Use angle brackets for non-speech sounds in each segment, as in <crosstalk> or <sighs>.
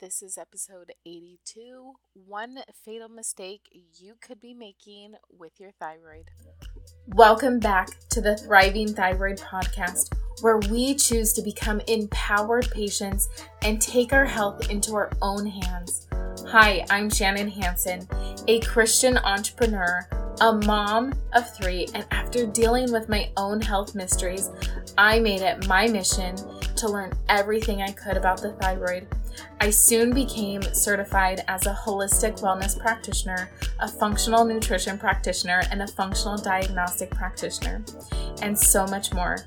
This is episode 82 One Fatal Mistake You Could Be Making with Your Thyroid. Welcome back to the Thriving Thyroid Podcast, where we choose to become empowered patients and take our health into our own hands. Hi, I'm Shannon Hanson, a Christian entrepreneur, a mom of three, and after dealing with my own health mysteries, I made it my mission to learn everything I could about the thyroid. I soon became certified as a holistic wellness practitioner, a functional nutrition practitioner, and a functional diagnostic practitioner, and so much more.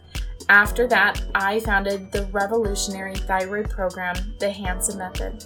After that, I founded the revolutionary thyroid program, the Hanson Method.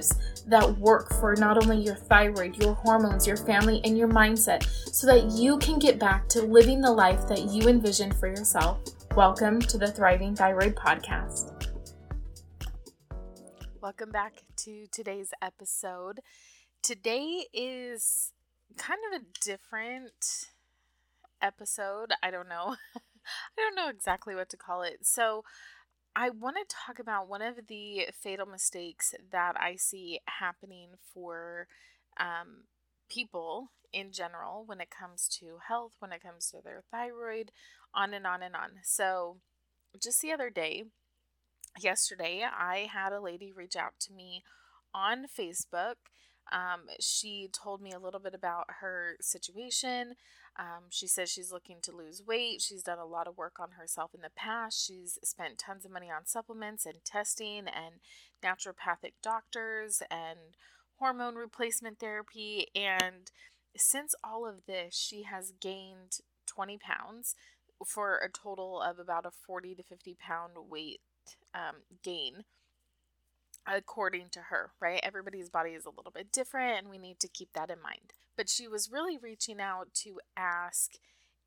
that work for not only your thyroid, your hormones, your family, and your mindset so that you can get back to living the life that you envisioned for yourself. Welcome to the Thriving Thyroid Podcast. Welcome back to today's episode. Today is kind of a different episode. I don't know. <laughs> I don't know exactly what to call it. So, I want to talk about one of the fatal mistakes that I see happening for um, people in general when it comes to health, when it comes to their thyroid, on and on and on. So, just the other day, yesterday, I had a lady reach out to me on Facebook. Um, she told me a little bit about her situation. Um, she says she's looking to lose weight. She's done a lot of work on herself in the past. She's spent tons of money on supplements and testing and naturopathic doctors and hormone replacement therapy. And since all of this, she has gained 20 pounds for a total of about a 40 to 50 pound weight um, gain according to her, right? Everybody's body is a little bit different, and we need to keep that in mind. But she was really reaching out to ask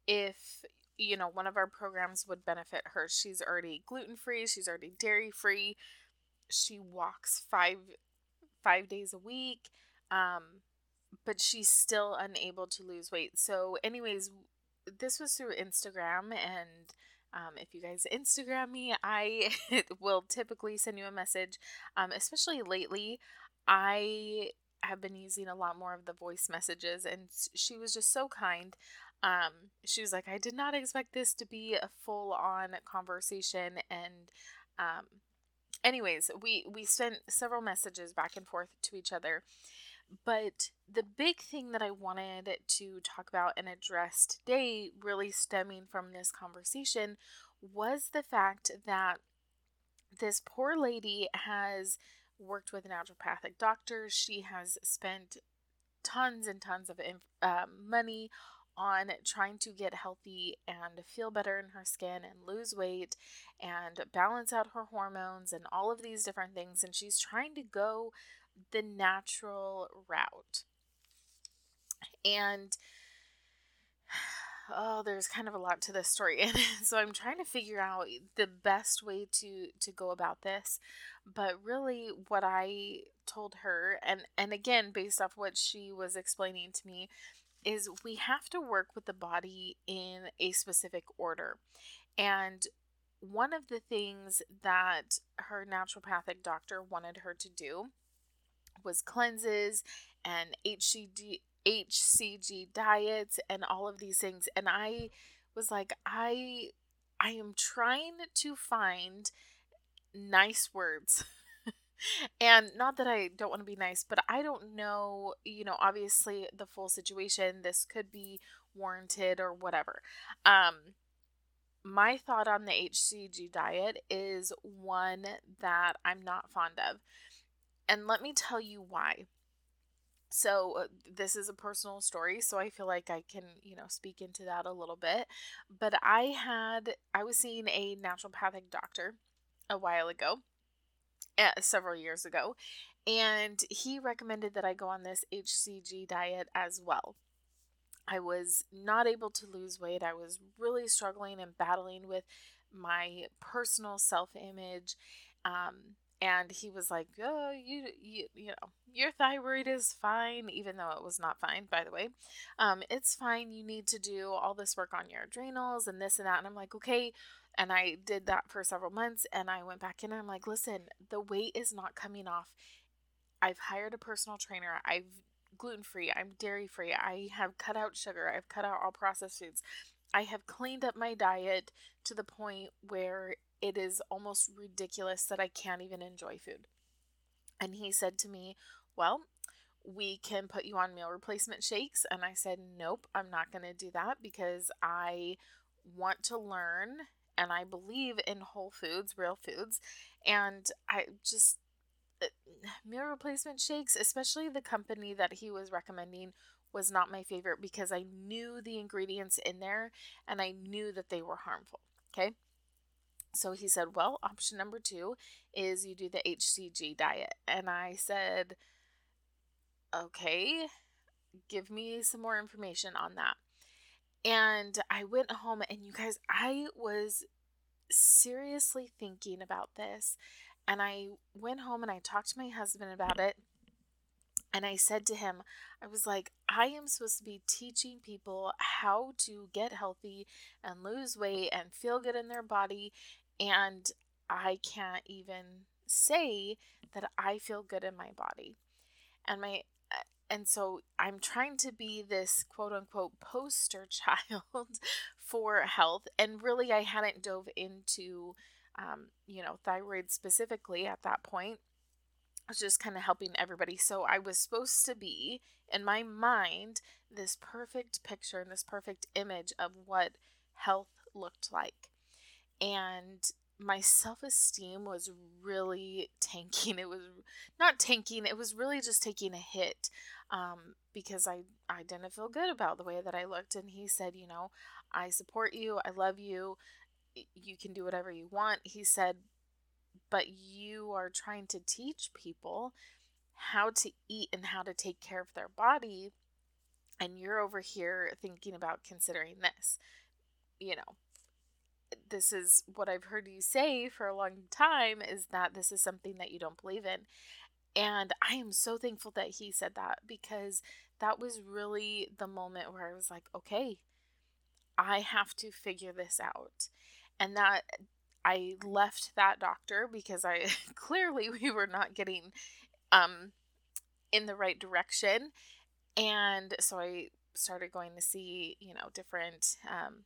if, you know, one of our programs would benefit her. She's already gluten free, she's already dairy free, she walks five five days a week, um, but she's still unable to lose weight. So, anyways, this was through Instagram and um, if you guys Instagram me, I <laughs> will typically send you a message. Um, especially lately, I have been using a lot more of the voice messages, and she was just so kind. Um, she was like, I did not expect this to be a full on conversation. And, um, anyways, we, we sent several messages back and forth to each other. But the big thing that I wanted to talk about and address today, really stemming from this conversation, was the fact that this poor lady has worked with naturopathic doctors. She has spent tons and tons of uh, money on trying to get healthy and feel better in her skin and lose weight and balance out her hormones and all of these different things. And she's trying to go the natural route. And <sighs> oh, there's kind of a lot to this story, and so I'm trying to figure out the best way to to go about this. But really, what I told her, and and again, based off what she was explaining to me, is we have to work with the body in a specific order, and one of the things that her naturopathic doctor wanted her to do was cleanses and HCG HCG diets and all of these things and I was like I I am trying to find nice words. <laughs> and not that I don't want to be nice, but I don't know, you know, obviously the full situation. This could be warranted or whatever. Um my thought on the HCG diet is one that I'm not fond of. And let me tell you why. So, uh, this is a personal story, so I feel like I can, you know, speak into that a little bit. But I had, I was seeing a naturopathic doctor a while ago, uh, several years ago, And he recommended that I go on this HCG diet as well. I was not able to lose weight. I was really struggling and battling with my personal self image. Um, and he was like, "Oh, you, you, you know, your thyroid is fine, even though it was not fine, by the way. Um, it's fine. You need to do all this work on your adrenals and this and that." And I'm like, "Okay." And I did that for several months, and I went back in. and I'm like, "Listen, the weight is not coming off. I've hired a personal trainer. I've gluten free. I'm dairy free. I have cut out sugar. I've cut out all processed foods. I have cleaned up my diet to the point where it is almost ridiculous that I can't even enjoy food. And he said to me, Well, we can put you on meal replacement shakes. And I said, Nope, I'm not going to do that because I want to learn and I believe in whole foods, real foods. And I just, uh, meal replacement shakes, especially the company that he was recommending, was not my favorite because I knew the ingredients in there and I knew that they were harmful. Okay. So he said, Well, option number two is you do the HCG diet. And I said, Okay, give me some more information on that. And I went home, and you guys, I was seriously thinking about this. And I went home and I talked to my husband about it. And I said to him, I was like, I am supposed to be teaching people how to get healthy and lose weight and feel good in their body and I can't even say that I feel good in my body. And my uh, and so I'm trying to be this quote unquote poster <laughs> child for health and really I hadn't dove into um, you know thyroid specifically at that point I was just kind of helping everybody so I was supposed to be in my mind this perfect picture and this perfect image of what health looked like and my self esteem was really tanking. It was not tanking, it was really just taking a hit um, because I, I didn't feel good about the way that I looked. And he said, You know, I support you, I love you, you can do whatever you want. He said, But you are trying to teach people how to eat and how to take care of their body. And you're over here thinking about considering this. You know, this is what I've heard you say for a long time is that this is something that you don't believe in. And I am so thankful that he said that because that was really the moment where I was like, okay, I have to figure this out. And that I left that doctor because I <laughs> clearly we were not getting um in the right direction. And so I started going to see, you know, different um,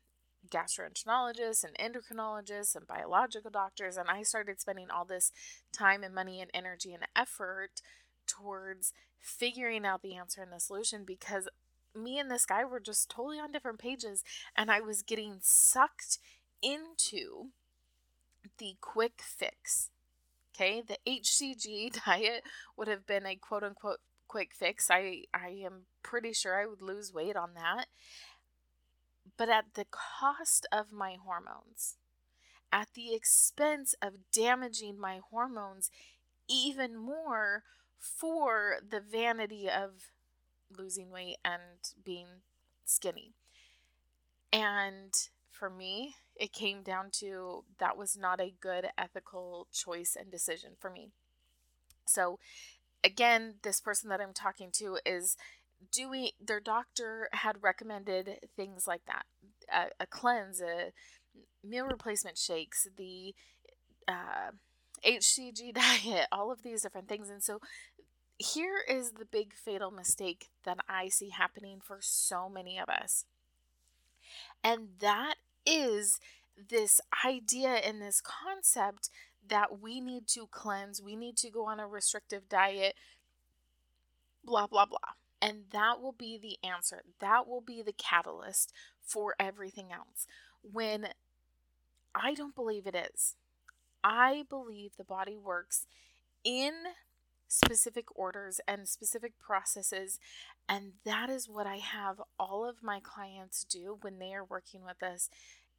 gastroenterologists and endocrinologists and biological doctors. And I started spending all this time and money and energy and effort towards figuring out the answer and the solution because me and this guy were just totally on different pages. And I was getting sucked into the quick fix. Okay, the HCG <laughs> diet would have been a quote unquote quick fix. I, I am pretty sure I would lose weight on that but at the cost of my hormones, at the expense of damaging my hormones even more for the vanity of losing weight and being skinny. And for me, it came down to that was not a good ethical choice and decision for me. So, again, this person that I'm talking to is doing their doctor had recommended things like that a, a cleanse a meal replacement shakes the uh, hcg <laughs> diet all of these different things and so here is the big fatal mistake that i see happening for so many of us and that is this idea and this concept that we need to cleanse we need to go on a restrictive diet blah blah blah and that will be the answer. That will be the catalyst for everything else. When I don't believe it is, I believe the body works in specific orders and specific processes. And that is what I have all of my clients do when they are working with us.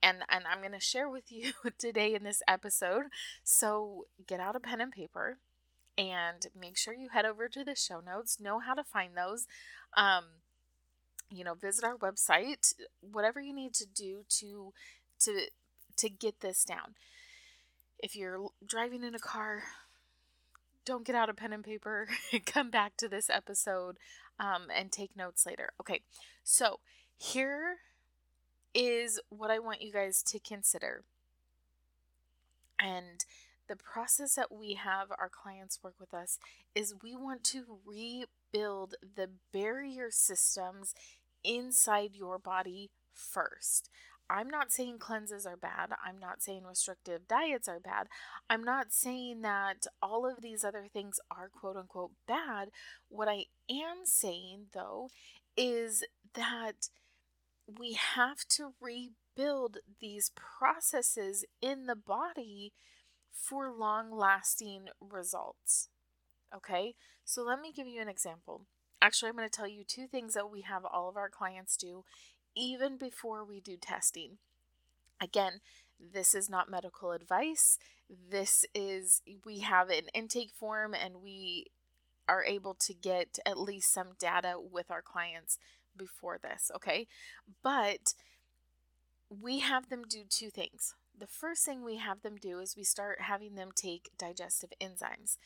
And, and I'm going to share with you <laughs> today in this episode. So get out a pen and paper and make sure you head over to the show notes, know how to find those. Um, you know, visit our website, whatever you need to do to to to get this down. If you're driving in a car, don't get out a pen and paper. <laughs> Come back to this episode um, and take notes later. Okay, so here is what I want you guys to consider. And the process that we have our clients work with us is we want to rebuild the barrier systems inside your body first. I'm not saying cleanses are bad. I'm not saying restrictive diets are bad. I'm not saying that all of these other things are quote unquote bad. What I am saying though is that we have to rebuild these processes in the body for long lasting results. Okay, so let me give you an example. Actually, I'm going to tell you two things that we have all of our clients do even before we do testing. Again, this is not medical advice. This is, we have an intake form and we are able to get at least some data with our clients before this, okay? But we have them do two things. The first thing we have them do is we start having them take digestive enzymes.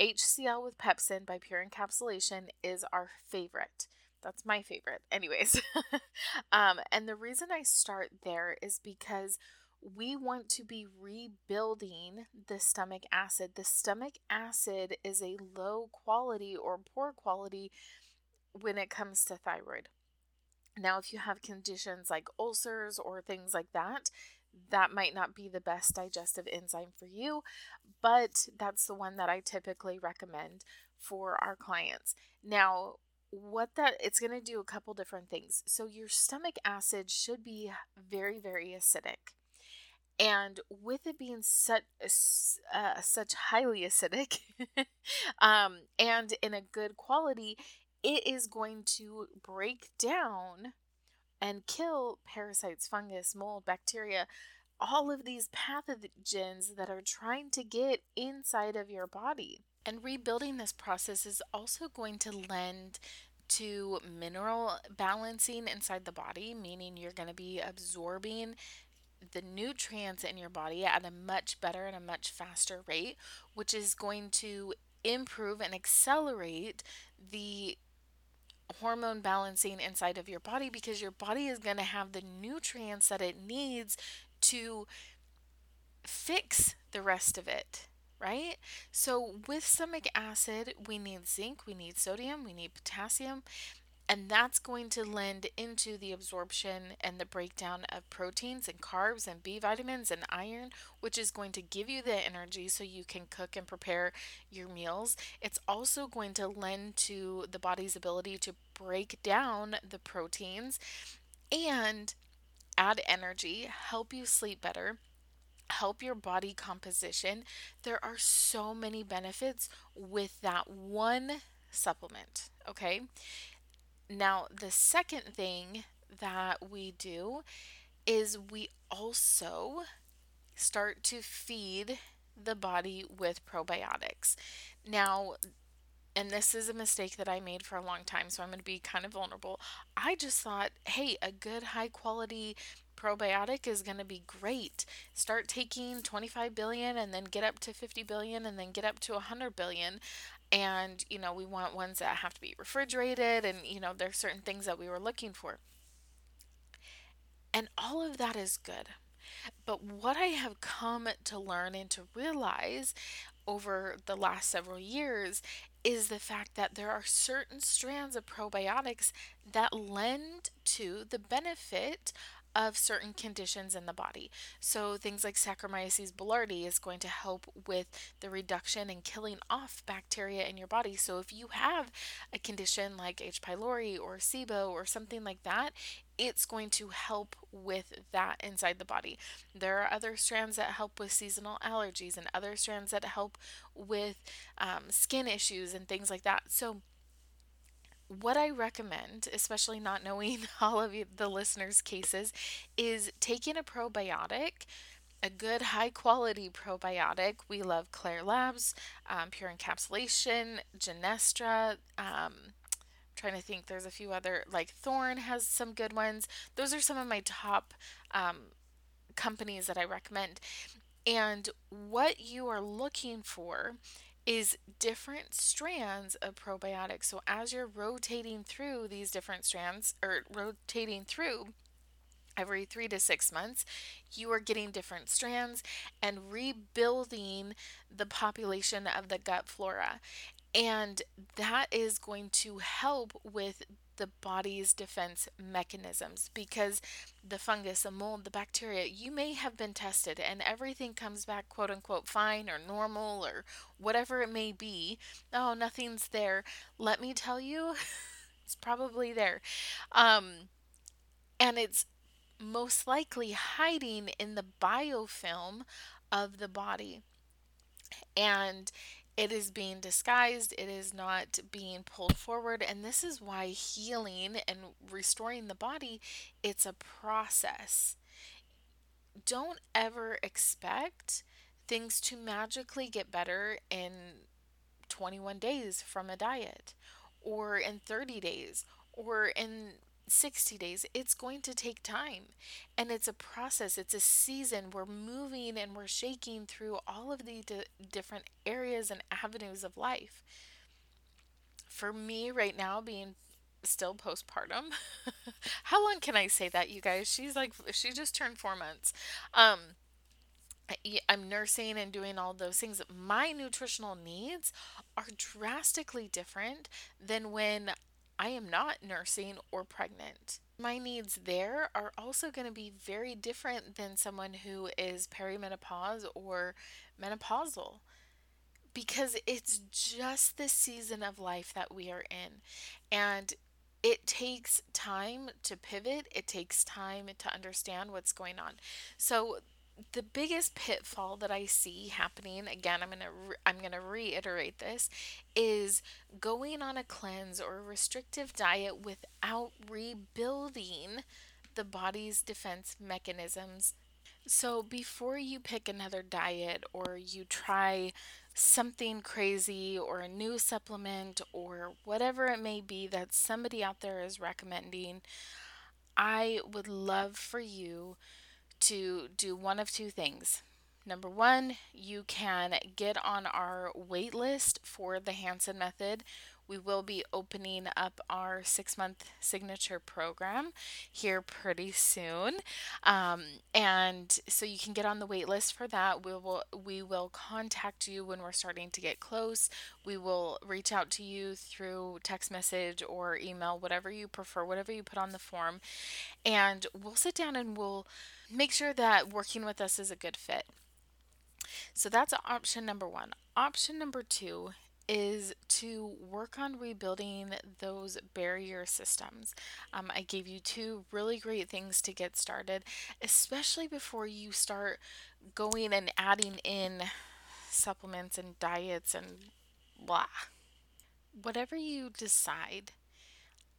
HCl with pepsin by Pure Encapsulation is our favorite. That's my favorite. Anyways, <laughs> um, and the reason I start there is because we want to be rebuilding the stomach acid. The stomach acid is a low quality or poor quality when it comes to thyroid. Now, if you have conditions like ulcers or things like that, that might not be the best digestive enzyme for you, but that's the one that I typically recommend for our clients. Now, what that it's going to do a couple different things. So your stomach acid should be very very acidic. And with it being such uh, such highly acidic <laughs> um, and in a good quality, it is going to break down and kill parasites, fungus, mold, bacteria, all of these pathogens that are trying to get inside of your body. And rebuilding this process is also going to lend to mineral balancing inside the body, meaning you're going to be absorbing the nutrients in your body at a much better and a much faster rate, which is going to improve and accelerate the hormone balancing inside of your body because your body is going to have the nutrients that it needs to fix the rest of it right? So, with stomach acid, we need zinc, we need sodium, we need potassium, and that's going to lend into the absorption and the breakdown of proteins and carbs and B vitamins and iron, which is going to give you the energy so you can cook and prepare your meals. It's also going to lend to the body's ability to break down the proteins and add energy, help you sleep better help your body composition. There are so many benefits with that one supplement, okay? Now, the second thing that we do is we also start to feed the body with probiotics. Now, and this is a mistake that I made for a long time, so I'm going to be kind of vulnerable. I just thought, hey, a good high quality probiotic is going to be great. Start taking 25 billion and then get up to 50 billion and then get up to 100 billion and you know we want ones that have to be refrigerated and you know there's certain things that we were looking for. And all of that is good. But what i have come to learn and to realize over the last several years is the fact that there are certain strands of probiotics that lend to the benefit of certain conditions in the body. So things like Saccharomyces boulardii is going to help with the reduction and killing off bacteria in your body. So if you have a condition like H. pylori or SIBO or something like that, it's going to help with that inside the body. There are other strands that help with seasonal allergies and other strands that help with um, skin issues and things like that. So what I recommend, especially not knowing <laughs> all of the listeners' cases, is taking a probiotic a good high quality probiotic. We love Klaire Labs, um, Pure Encapsulation, Genestra. Um, trying to think, there's a few other, like Thorne has some good ones. Those are some of my top um, companies that I recommend. And what you are looking for is different strands of probiotics. So as you're rotating through these different strands or rotating through every three to six months, you are getting different strands and rebuilding the population of the gut flora. And that is going to help with the body's defense mechanisms because the fungus, the mold, the bacteria, you may have been tested and everything comes back quote unquote fine or normal or whatever it may be. Oh, nothing's there. Let me tell you, <laughs> it's probably there. Um, and it's most likely hiding in the biofilm of the body. And it is being disguised, it is not being pulled forward, and this is why healing and restoring the body, it's a process. Don't ever expect things to magically get better in 21 days from a diet or in 30 days or in 60 days. It's going to take time. And it's a process, it's a season. We're moving and we're shaking through all of the d- different areas and avenues of life. For me, right now, being still postpartum, <laughs> how long can I say that, you guys? She's like, she just turned four months. Um, I'm nursing and doing all those things. My nutritional needs are drastically different than when I am not nursing or pregnant. My needs there are also going to be very different than someone who is perimenopause or menopausal because it's just the season of life that we are in. And it takes time to pivot, it takes time to understand what's going on. So, the biggest pitfall that I see happening again I'm going to re- I'm going to reiterate this is going on a cleanse or a restrictive diet without rebuilding the body's defense mechanisms. So before you pick another diet or you try something crazy or a new supplement or whatever it may be that somebody out there is recommending, I would love for you to do one of two things. Number one, you can get on our wait list for the Hanson method. We will be opening up our six month signature program here pretty soon. Um, and so you can get on the wait list for that. We will, we will contact you when we're starting to get close. We will reach out to you through text message or email, whatever you prefer, whatever you put on the form. And we'll sit down and we'll make sure that working with us is a good fit. So that's option number one. Option number two is to work on rebuilding those barrier systems. Um, I gave you two really great things to get started, especially before you start going and adding in supplements and diets and blah. Whatever you decide,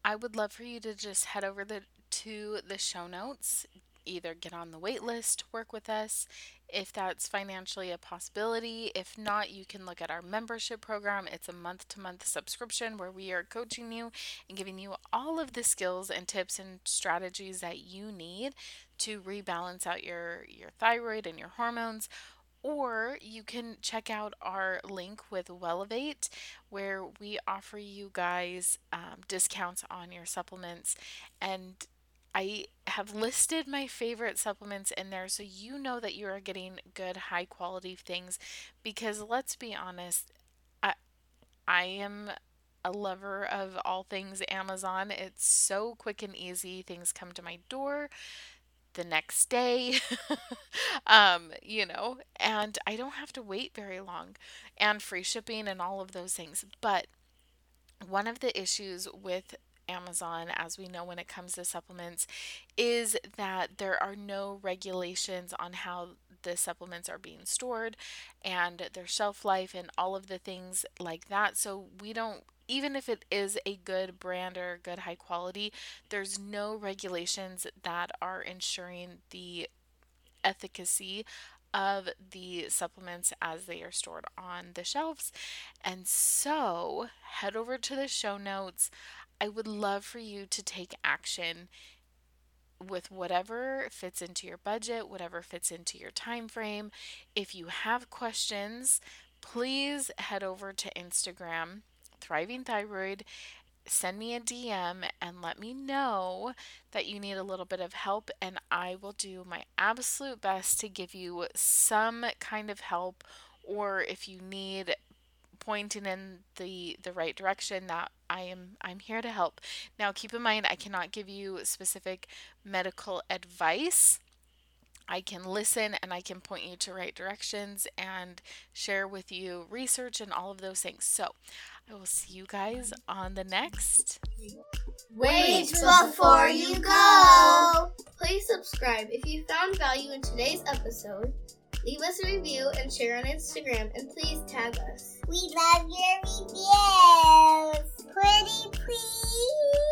I would love for you to just head over the, to the show notes, either get on the wait list, work with us if that's financially a possibility. If not, you can look at our membership program. It's a month to month subscription where we are coaching you and giving you all of the skills and tips and strategies that you need to rebalance out your, your thyroid and your hormones or you can check out our link with Wellevate, where we offer you guys um, discounts on your supplements and I have listed my favorite supplements in there so you know that you are getting good high quality things because let's be honest I I am a lover of all things Amazon. It's so quick and easy. Things come to my door the next day. <laughs> um, you know, and I don't have to wait very long and free shipping and all of those things. But one of the issues with Amazon, as we know when it comes to supplements, is that there are no regulations on how the supplements are being stored and their shelf life and all of the things like that. So we don't even if it is a good brand or good high quality, there's no regulations that are ensuring the efficacy of the supplements as they are stored on the shelves. And so head over to the show notes. I would love for you to take action with whatever fits into your budget, whatever fits into your time frame. If you have questions, please head over to Instagram, Thriving Thyroid, send me a DM and let me know that you need a little bit of help, and I will do my absolute best to give you some kind of help. Or if you need pointing in the the right direction that I am I'm here to help. Now keep in mind I cannot give you specific medical advice. I can listen and I can point you to right directions and share with you research and all of those things. So, I will see you guys on the next. Wait before you go! Please subscribe if you found value in today's episode. Leave us a review and share on Instagram, and please tag us. We love your review pretty please?